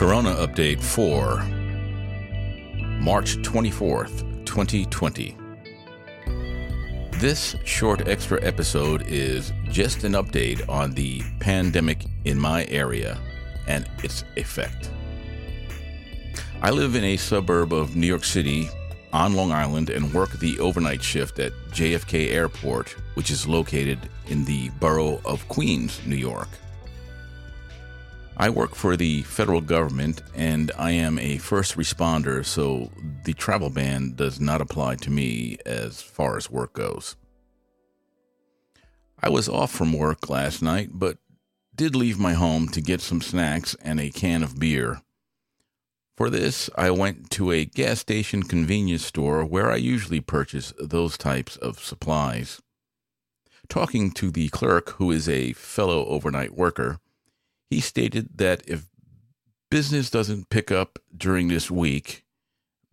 Corona Update for March 24th, 2020. This short extra episode is just an update on the pandemic in my area and its effect. I live in a suburb of New York City on Long Island and work the overnight shift at JFK Airport, which is located in the borough of Queens, New York. I work for the federal government and I am a first responder, so the travel ban does not apply to me as far as work goes. I was off from work last night, but did leave my home to get some snacks and a can of beer. For this, I went to a gas station convenience store where I usually purchase those types of supplies. Talking to the clerk, who is a fellow overnight worker, he stated that if business doesn't pick up during this week,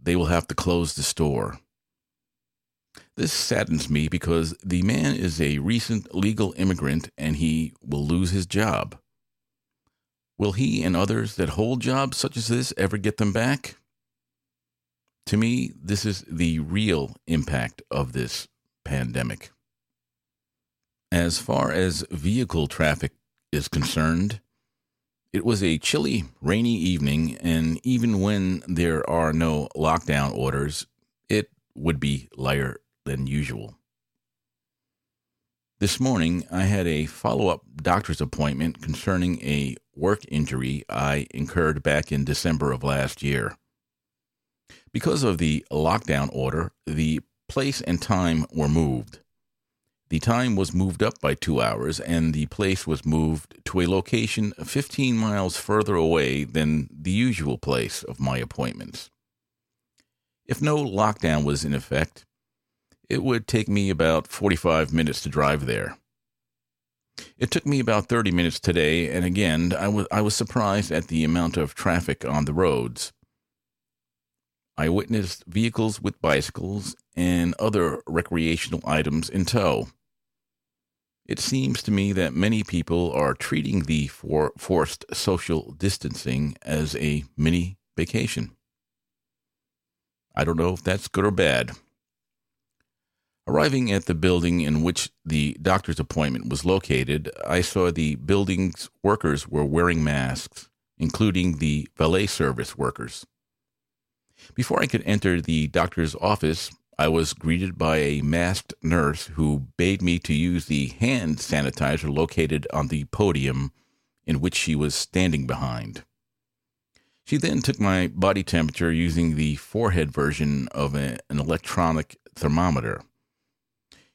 they will have to close the store. This saddens me because the man is a recent legal immigrant and he will lose his job. Will he and others that hold jobs such as this ever get them back? To me, this is the real impact of this pandemic. As far as vehicle traffic is concerned, it was a chilly, rainy evening, and even when there are no lockdown orders, it would be lighter than usual. This morning, I had a follow up doctor's appointment concerning a work injury I incurred back in December of last year. Because of the lockdown order, the place and time were moved. The time was moved up by two hours, and the place was moved to a location 15 miles further away than the usual place of my appointments. If no lockdown was in effect, it would take me about 45 minutes to drive there. It took me about 30 minutes today, and again, I was, I was surprised at the amount of traffic on the roads. I witnessed vehicles with bicycles and other recreational items in tow. It seems to me that many people are treating the for forced social distancing as a mini vacation. I don't know if that's good or bad. Arriving at the building in which the doctor's appointment was located, I saw the building's workers were wearing masks, including the valet service workers. Before I could enter the doctor's office, I was greeted by a masked nurse who bade me to use the hand sanitizer located on the podium in which she was standing behind. She then took my body temperature using the forehead version of a, an electronic thermometer.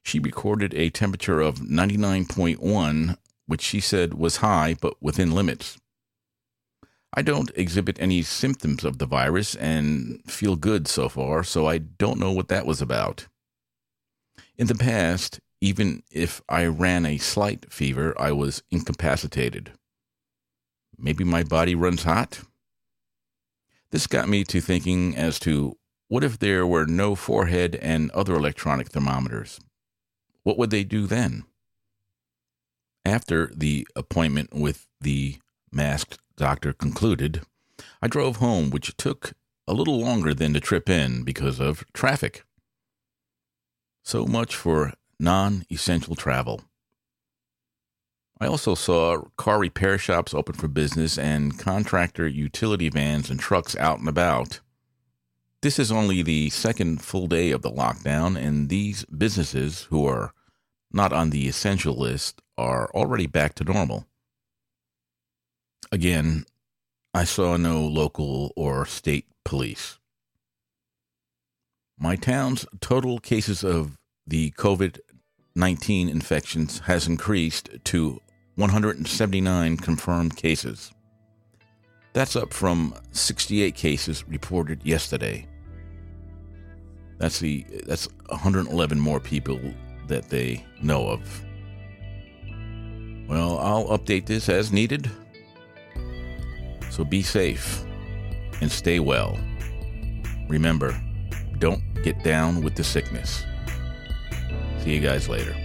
She recorded a temperature of 99.1, which she said was high but within limits. I don't exhibit any symptoms of the virus and feel good so far, so I don't know what that was about. In the past, even if I ran a slight fever, I was incapacitated. Maybe my body runs hot? This got me to thinking as to what if there were no forehead and other electronic thermometers? What would they do then? After the appointment with the masked doctor concluded, I drove home, which took a little longer than the trip in because of traffic. So much for non essential travel. I also saw car repair shops open for business and contractor utility vans and trucks out and about. This is only the second full day of the lockdown, and these businesses, who are not on the essential list, are already back to normal. Again, I saw no local or state police. My town's total cases of the COVID 19 infections has increased to 179 confirmed cases. That's up from 68 cases reported yesterday. That's the that's 111 more people that they know of. Well, I'll update this as needed. So be safe and stay well. Remember, don't get down with the sickness. See you guys later.